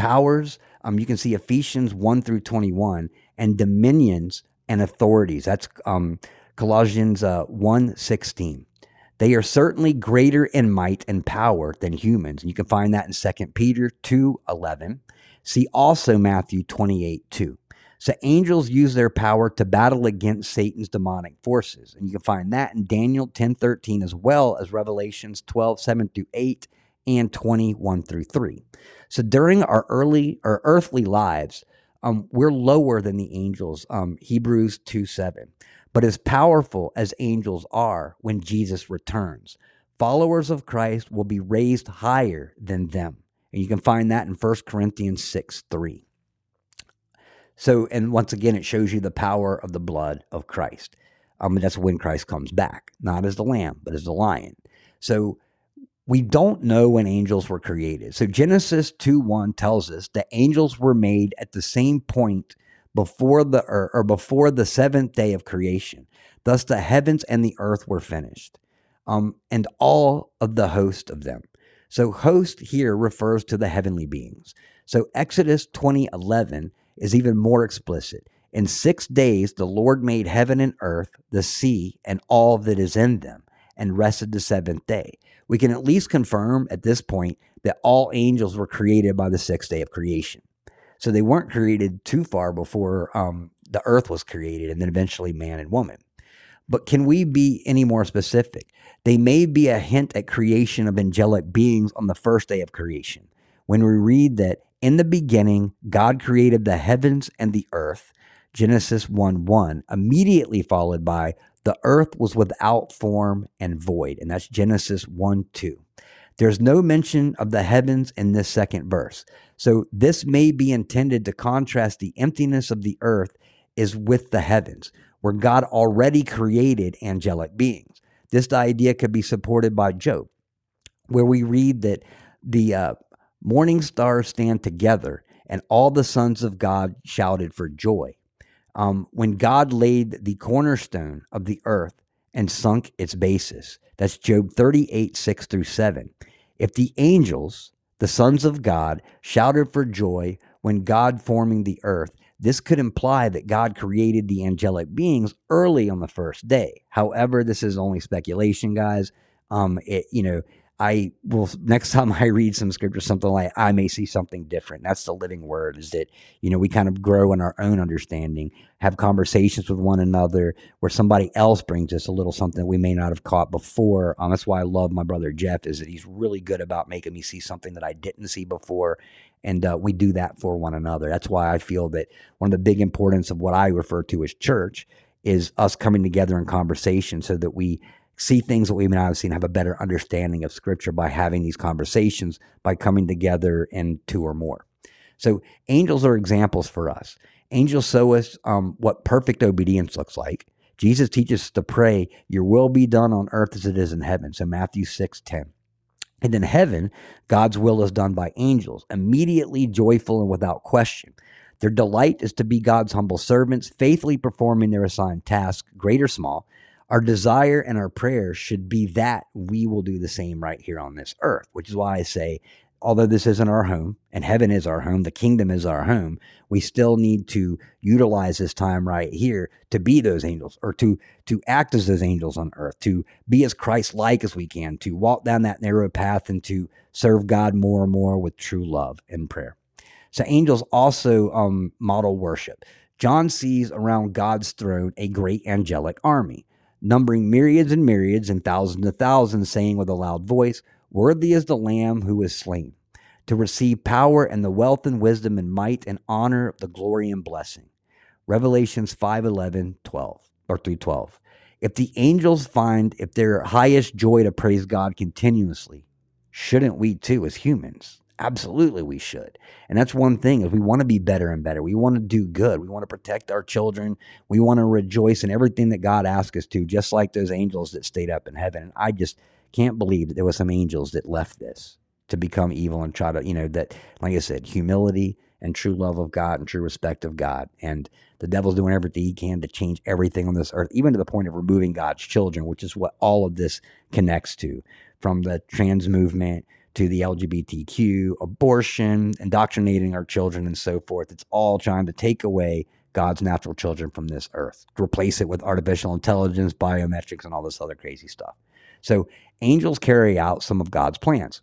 powers. Um, you can see Ephesians 1 through 21 and dominions and authorities. That's um, Colossians uh, 1 16. They are certainly greater in might and power than humans. And you can find that in 2 Peter 2 11. See also Matthew 28 2. So angels use their power to battle against Satan's demonic forces. And you can find that in Daniel 10 13 as well as Revelations 12 7 through 8 and 21 through 3. So during our early or earthly lives, um, we're lower than the angels, um, Hebrews 2 7. But as powerful as angels are when Jesus returns, followers of Christ will be raised higher than them. And you can find that in 1 Corinthians 6 3. So, and once again, it shows you the power of the blood of Christ. Um, that's when Christ comes back, not as the lamb, but as the lion. So, we don't know when angels were created. So, Genesis 2 1 tells us that angels were made at the same point before the or, or before the seventh day of creation. Thus the heavens and the earth were finished, um, and all of the host of them. So host here refers to the heavenly beings. So Exodus 20:11 is even more explicit. In 6 days the Lord made heaven and earth, the sea, and all that is in them, and rested the seventh day. We can at least confirm at this point that all angels were created by the sixth day of creation. So they weren't created too far before um, the earth was created and then eventually man and woman. But can we be any more specific? They may be a hint at creation of angelic beings on the first day of creation. When we read that in the beginning, God created the heavens and the earth, Genesis 1 1, immediately followed by the earth was without form and void. And that's Genesis 1 2. There's no mention of the heavens in this second verse. So this may be intended to contrast the emptiness of the earth is with the heavens, where God already created angelic beings. This idea could be supported by Job, where we read that the uh, morning stars stand together and all the sons of God shouted for joy. Um, when God laid the cornerstone of the earth and sunk its basis. That's Job 38, 6 through 7. If the angels, the sons of God, shouted for joy when God forming the earth, this could imply that God created the angelic beings early on the first day. However, this is only speculation, guys. Um, it, you know, I will next time I read some scripture, something like I may see something different. That's the living word, is that, you know, we kind of grow in our own understanding, have conversations with one another where somebody else brings us a little something we may not have caught before. Um, that's why I love my brother Jeff, is that he's really good about making me see something that I didn't see before. And uh, we do that for one another. That's why I feel that one of the big importance of what I refer to as church is us coming together in conversation so that we see things that we may not have seen, have a better understanding of Scripture by having these conversations, by coming together in two or more. So, angels are examples for us. Angels show us um, what perfect obedience looks like. Jesus teaches us to pray, Your will be done on earth as it is in heaven. So, Matthew 6 10. And in heaven, God's will is done by angels, immediately joyful and without question. Their delight is to be God's humble servants, faithfully performing their assigned task, great or small, our desire and our prayer should be that we will do the same right here on this earth, which is why I say, although this isn't our home and heaven is our home, the kingdom is our home, we still need to utilize this time right here to be those angels or to to act as those angels on earth, to be as Christ like as we can, to walk down that narrow path and to serve God more and more with true love and prayer. So angels also um, model worship. John sees around God's throne a great angelic army numbering myriads and myriads and thousands of thousands, saying with a loud voice, Worthy is the Lamb who is slain, to receive power and the wealth and wisdom and might and honor, the glory and blessing. Revelations 5 11, 12, or 3 12. If the angels find if their highest joy to praise God continuously, shouldn't we too as humans? Absolutely, we should. And that's one thing is we want to be better and better. We want to do good. We want to protect our children. We want to rejoice in everything that God asks us to, just like those angels that stayed up in heaven. And I just can't believe that there were some angels that left this to become evil and try to, you know, that, like I said, humility and true love of God and true respect of God. And the devil's doing everything he can to change everything on this earth, even to the point of removing God's children, which is what all of this connects to from the trans movement to the LGBTQ, abortion, indoctrinating our children, and so forth. It's all trying to take away God's natural children from this earth, replace it with artificial intelligence, biometrics, and all this other crazy stuff. So, angels carry out some of God's plans.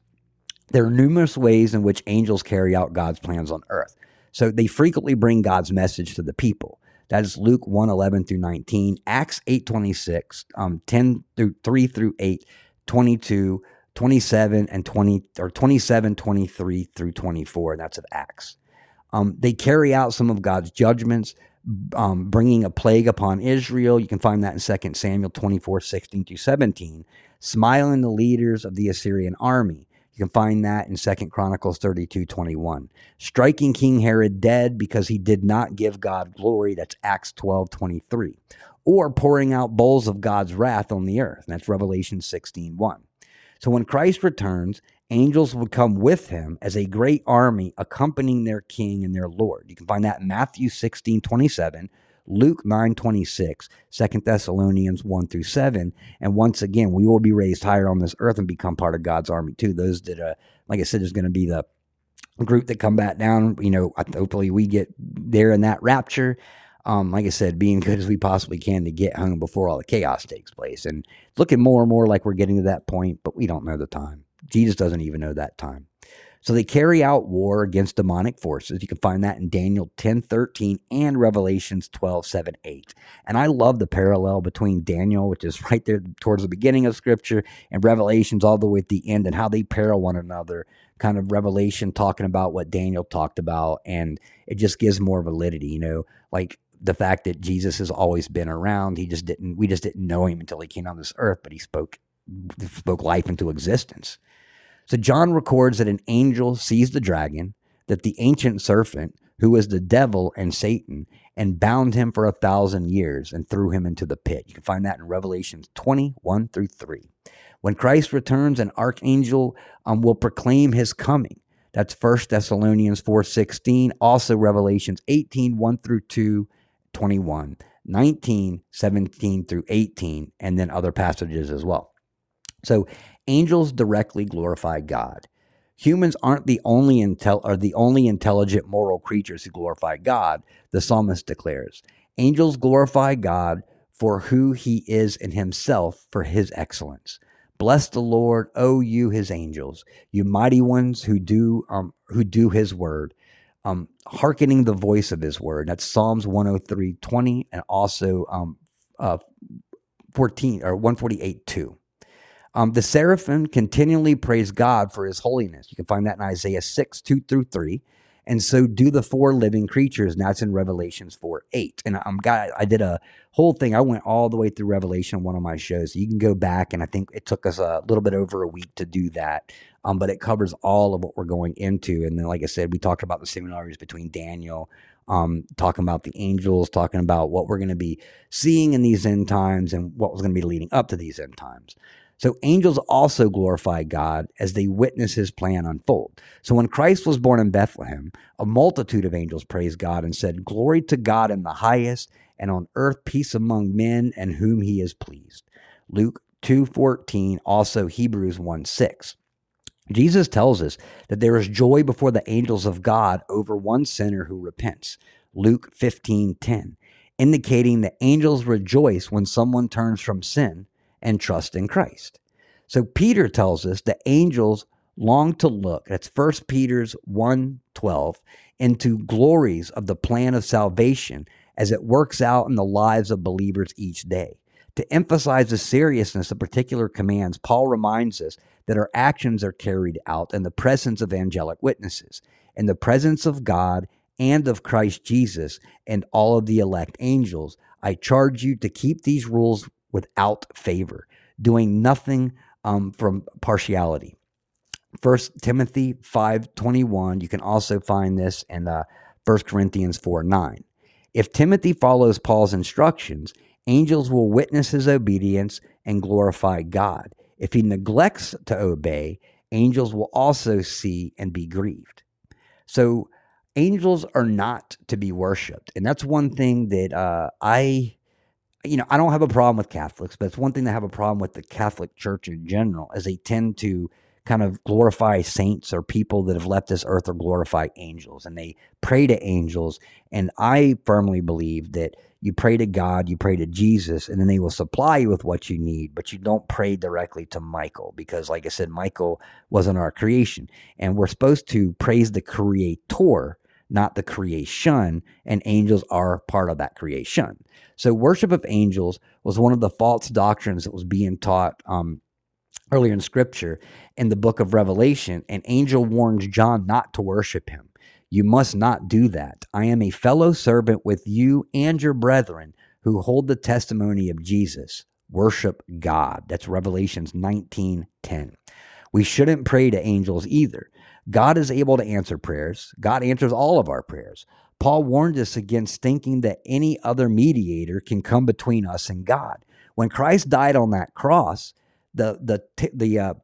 There are numerous ways in which angels carry out God's plans on earth. So, they frequently bring God's message to the people. That is Luke 1 11 through 19, Acts 8 26, um, 10 through 3 through 8, 22, 27, and 20, or 27, 23 through 24. And that's of Acts. Um, they carry out some of God's judgments, um, bringing a plague upon Israel. You can find that in 2 Samuel 24, 16 through 17. Smiling the leaders of the Assyrian army. You can find that in 2 Chronicles 32, 21. Striking King Herod dead because he did not give God glory. That's Acts 12, 23. Or pouring out bowls of God's wrath on the earth. And that's Revelation 16, 1. So when Christ returns, angels will come with him as a great army accompanying their king and their Lord. You can find that in Matthew 16, 27, Luke 9, 26, 2 Thessalonians 1 through 7. And once again, we will be raised higher on this earth and become part of God's army too. Those that, uh, like I said, is going to be the group that come back down. You know, hopefully we get there in that rapture. Um, like I said, being good as we possibly can to get home before all the chaos takes place. And looking more and more like we're getting to that point, but we don't know the time. Jesus doesn't even know that time. So they carry out war against demonic forces. You can find that in Daniel 10 13 and Revelations 12 7 8. And I love the parallel between Daniel, which is right there towards the beginning of scripture, and Revelations all the way at the end, and how they parallel one another. Kind of Revelation talking about what Daniel talked about, and it just gives more validity, you know, like the fact that Jesus has always been around. He just didn't, we just didn't know him until he came on this earth, but he spoke spoke life into existence. So John records that an angel sees the dragon, that the ancient serpent, who was the devil and Satan, and bound him for a thousand years and threw him into the pit. You can find that in Revelations 21 through 3. When Christ returns, an archangel um, will proclaim his coming. That's 1 Thessalonians 4.16, also Revelations 18, 1 through 2, 21, 19, 17 through 18, and then other passages as well. So angels directly glorify God. Humans aren't the only intel are the only intelligent moral creatures who glorify God, the psalmist declares. Angels glorify God for who he is in himself for his excellence. Bless the Lord, O you his angels, you mighty ones who do um, who do his word, um, hearkening the voice of his word. That's Psalms 103, 20, and also um, uh, 14 or 148, 2. Um, the seraphim continually praise God for his holiness. You can find that in Isaiah 6, 2 through 3. And so do the four living creatures. And that's in Revelations 4, 8. And I'm got I did a whole thing. I went all the way through Revelation, one of my shows. You can go back, and I think it took us a little bit over a week to do that. Um, but it covers all of what we're going into. And then, like I said, we talked about the similarities between Daniel, um, talking about the angels, talking about what we're going to be seeing in these end times and what was going to be leading up to these end times. So angels also glorify God as they witness his plan unfold. So when Christ was born in Bethlehem, a multitude of angels praised God and said, Glory to God in the highest, and on earth peace among men and whom he is pleased. Luke 2:14, also Hebrews 1 6. Jesus tells us that there is joy before the angels of God over one sinner who repents. Luke 15:10, indicating that angels rejoice when someone turns from sin and trusts in Christ. So Peter tells us that angels long to look, that's 1 Peter's 1 12, into glories of the plan of salvation as it works out in the lives of believers each day. To emphasize the seriousness of particular commands, Paul reminds us that our actions are carried out in the presence of angelic witnesses, in the presence of God and of Christ Jesus and all of the elect angels. I charge you to keep these rules without favor, doing nothing um, from partiality. First Timothy 5:21, you can also find this in uh, 1 Corinthians 4 9. If Timothy follows Paul's instructions, angels will witness his obedience and glorify God. If he neglects to obey, angels will also see and be grieved. So, angels are not to be worshiped. And that's one thing that uh, I you know, I don't have a problem with Catholics, but it's one thing to have a problem with the Catholic Church in general, as they tend to kind of glorify saints or people that have left this earth or glorify angels and they pray to angels. And I firmly believe that you pray to God, you pray to Jesus, and then they will supply you with what you need, but you don't pray directly to Michael because, like I said, Michael wasn't our creation. And we're supposed to praise the creator, not the creation, and angels are part of that creation. So, worship of angels was one of the false doctrines that was being taught um, earlier in scripture in the book of Revelation. An angel warns John not to worship him. You must not do that. I am a fellow servant with you and your brethren who hold the testimony of Jesus. Worship God. That's Revelations 19:10. We shouldn't pray to angels either. God is able to answer prayers. God answers all of our prayers. Paul warned us against thinking that any other mediator can come between us and God. When Christ died on that cross, the the the uh,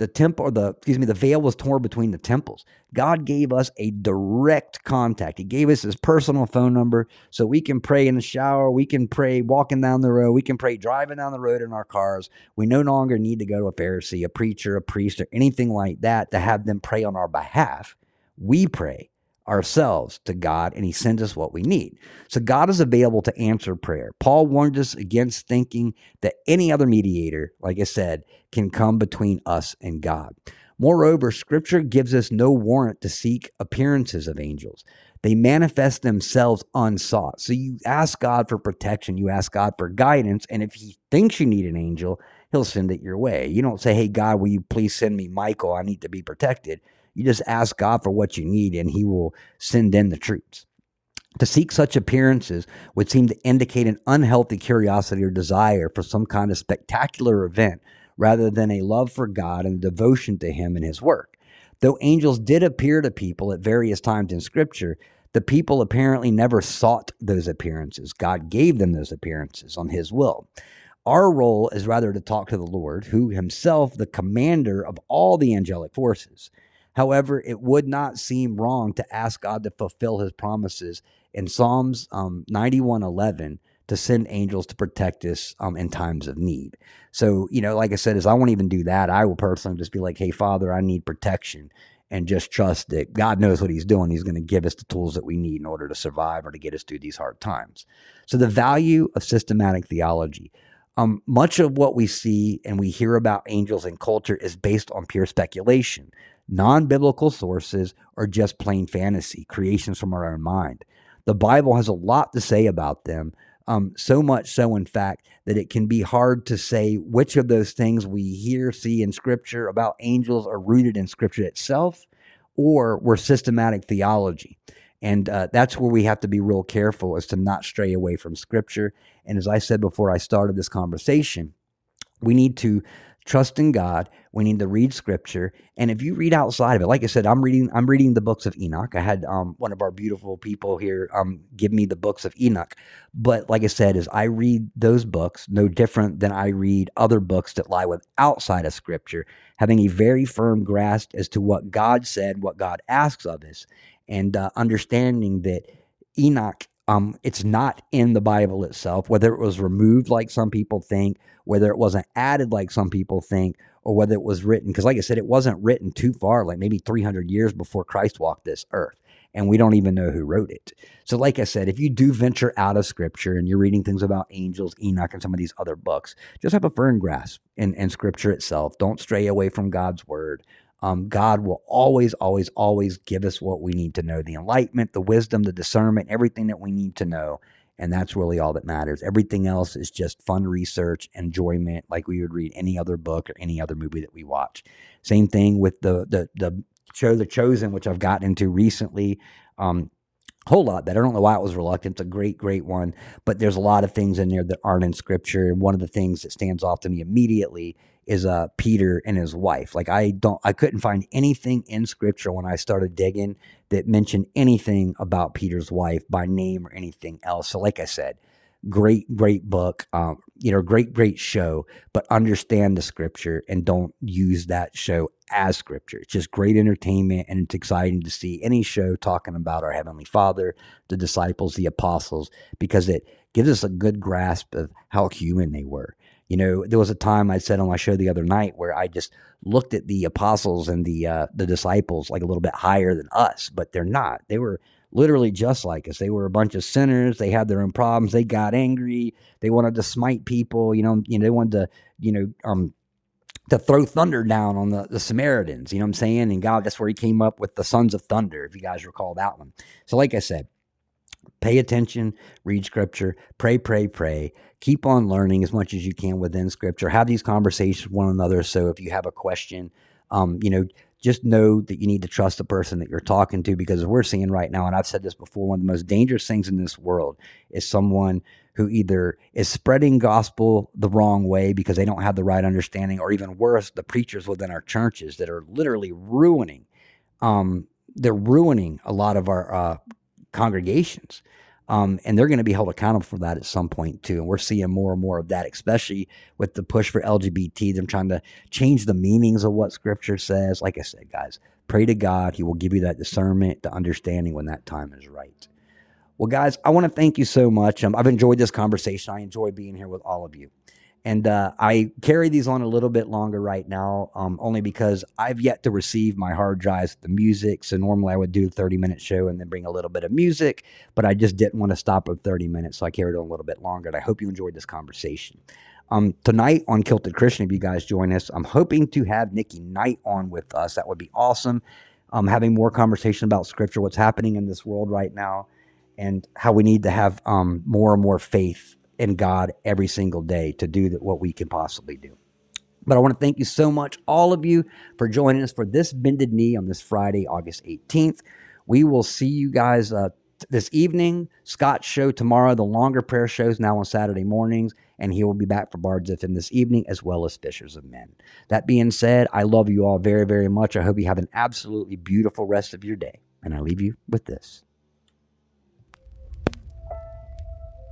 the temple or the excuse me the veil was torn between the temples. God gave us a direct contact. He gave us his personal phone number so we can pray in the shower. We can pray walking down the road. We can pray driving down the road in our cars. We no longer need to go to a pharisee a preacher a priest or anything like that to have them pray on our behalf. We pray ourselves to God and he sends us what we need. So God is available to answer prayer. Paul warned us against thinking that any other mediator, like I said, can come between us and God. Moreover, scripture gives us no warrant to seek appearances of angels. They manifest themselves unsought. So you ask God for protection, you ask God for guidance, and if he thinks you need an angel, he'll send it your way. You don't say, Hey, God, will you please send me Michael? I need to be protected. You just ask God for what you need, and He will send in the troops. To seek such appearances would seem to indicate an unhealthy curiosity or desire for some kind of spectacular event rather than a love for God and devotion to Him and His work. Though angels did appear to people at various times in Scripture, the people apparently never sought those appearances. God gave them those appearances on His will. Our role is rather to talk to the Lord, who Himself, the commander of all the angelic forces. However, it would not seem wrong to ask God to fulfill his promises in Psalms um, 91:11 to send angels to protect us um, in times of need. So, you know, like I said, is I won't even do that, I will personally just be like, hey, Father, I need protection and just trust that God knows what he's doing. He's going to give us the tools that we need in order to survive or to get us through these hard times. So, the value of systematic theology. Um, much of what we see and we hear about angels in culture is based on pure speculation non biblical sources, or just plain fantasy, creations from our own mind. The Bible has a lot to say about them, um, so much so, in fact, that it can be hard to say which of those things we hear, see in Scripture about angels are rooted in Scripture itself or were systematic theology. And uh, that's where we have to be real careful as to not stray away from Scripture. And as I said before I started this conversation, we need to trust in God. We need to read scripture. And if you read outside of it, like I said, I'm reading, I'm reading the books of Enoch. I had um, one of our beautiful people here um, give me the books of Enoch. But like I said, is I read those books no different than I read other books that lie with outside of scripture, having a very firm grasp as to what God said, what God asks of us, and uh, understanding that Enoch um, it's not in the Bible itself, whether it was removed like some people think, whether it wasn't added like some people think, or whether it was written. Because, like I said, it wasn't written too far, like maybe 300 years before Christ walked this earth. And we don't even know who wrote it. So, like I said, if you do venture out of scripture and you're reading things about angels, Enoch, and some of these other books, just have a firm grasp in, in scripture itself. Don't stray away from God's word. Um, God will always, always, always give us what we need to know the enlightenment, the wisdom, the discernment, everything that we need to know. And that's really all that matters. Everything else is just fun research, enjoyment, like we would read any other book or any other movie that we watch. Same thing with the the the show The Chosen, which I've gotten into recently. Um, whole lot better. I don't know why it was reluctant. It's a great, great one, but there's a lot of things in there that aren't in scripture. And one of the things that stands off to me immediately is uh Peter and his wife. Like I don't I couldn't find anything in scripture when I started digging that mentioned anything about Peter's wife by name or anything else. So like I said, great great book um you know great great show but understand the scripture and don't use that show as scripture it's just great entertainment and it's exciting to see any show talking about our heavenly father the disciples the apostles because it gives us a good grasp of how human they were You know, there was a time I said on my show the other night where I just looked at the apostles and the uh, the disciples like a little bit higher than us, but they're not. They were literally just like us. They were a bunch of sinners. They had their own problems. They got angry. They wanted to smite people. You know, you know, they wanted to, you know, um, to throw thunder down on the, the Samaritans. You know what I'm saying? And God, that's where he came up with the sons of thunder, if you guys recall that one. So, like I said, pay attention, read scripture, pray, pray, pray. Keep on learning as much as you can within scripture. Have these conversations with one another. So if you have a question, um, you know, just know that you need to trust the person that you're talking to because we're seeing right now, and I've said this before, one of the most dangerous things in this world is someone who either is spreading gospel the wrong way because they don't have the right understanding, or even worse, the preachers within our churches that are literally ruining, um, they're ruining a lot of our uh, congregations. Um, and they're going to be held accountable for that at some point too. And we're seeing more and more of that, especially with the push for LGBT, them trying to change the meanings of what scripture says. Like I said, guys, pray to God. He will give you that discernment, the understanding when that time is right. Well, guys, I want to thank you so much. Um, I've enjoyed this conversation. I enjoy being here with all of you. And uh, I carry these on a little bit longer right now, um, only because I've yet to receive my hard drives, with the music. So normally I would do a 30 minute show and then bring a little bit of music, but I just didn't want to stop at 30 minutes. So I carried on a little bit longer. And I hope you enjoyed this conversation. Um, tonight on Kilted Christian, if you guys join us, I'm hoping to have Nikki Knight on with us. That would be awesome. Um, having more conversation about scripture, what's happening in this world right now, and how we need to have um, more and more faith in God every single day to do what we can possibly do. But I want to thank you so much, all of you, for joining us for this Bended Knee on this Friday, August 18th. We will see you guys uh, this evening. Scott's show tomorrow. The longer prayer shows now on Saturday mornings, and he will be back for Bards FM this evening as well as Fishers of Men. That being said, I love you all very, very much. I hope you have an absolutely beautiful rest of your day. And I leave you with this.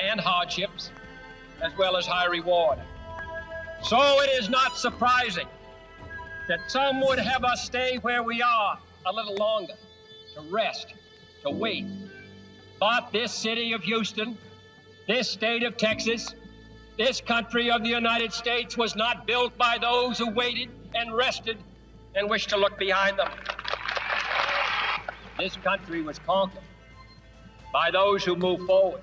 and hardships, as well as high reward. So it is not surprising that some would have us stay where we are a little longer, to rest, to wait. But this city of Houston, this state of Texas, this country of the United States was not built by those who waited and rested and wished to look behind them. This country was conquered by those who moved forward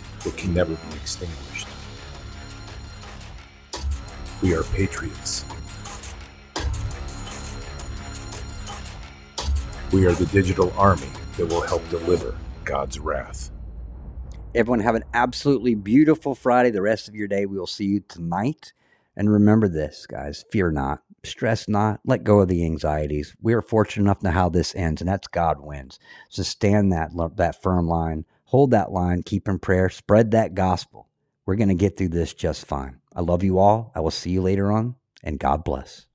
that can never be extinguished. We are patriots. We are the digital army that will help deliver God's wrath. Everyone have an absolutely beautiful Friday. The rest of your day, we will see you tonight. And remember this, guys fear not, stress not, let go of the anxieties. We are fortunate enough to know how this ends, and that's God wins. So stand that, that firm line, hold that line, keep in prayer, spread that gospel. We're going to get through this just fine. I love you all. I will see you later on, and God bless.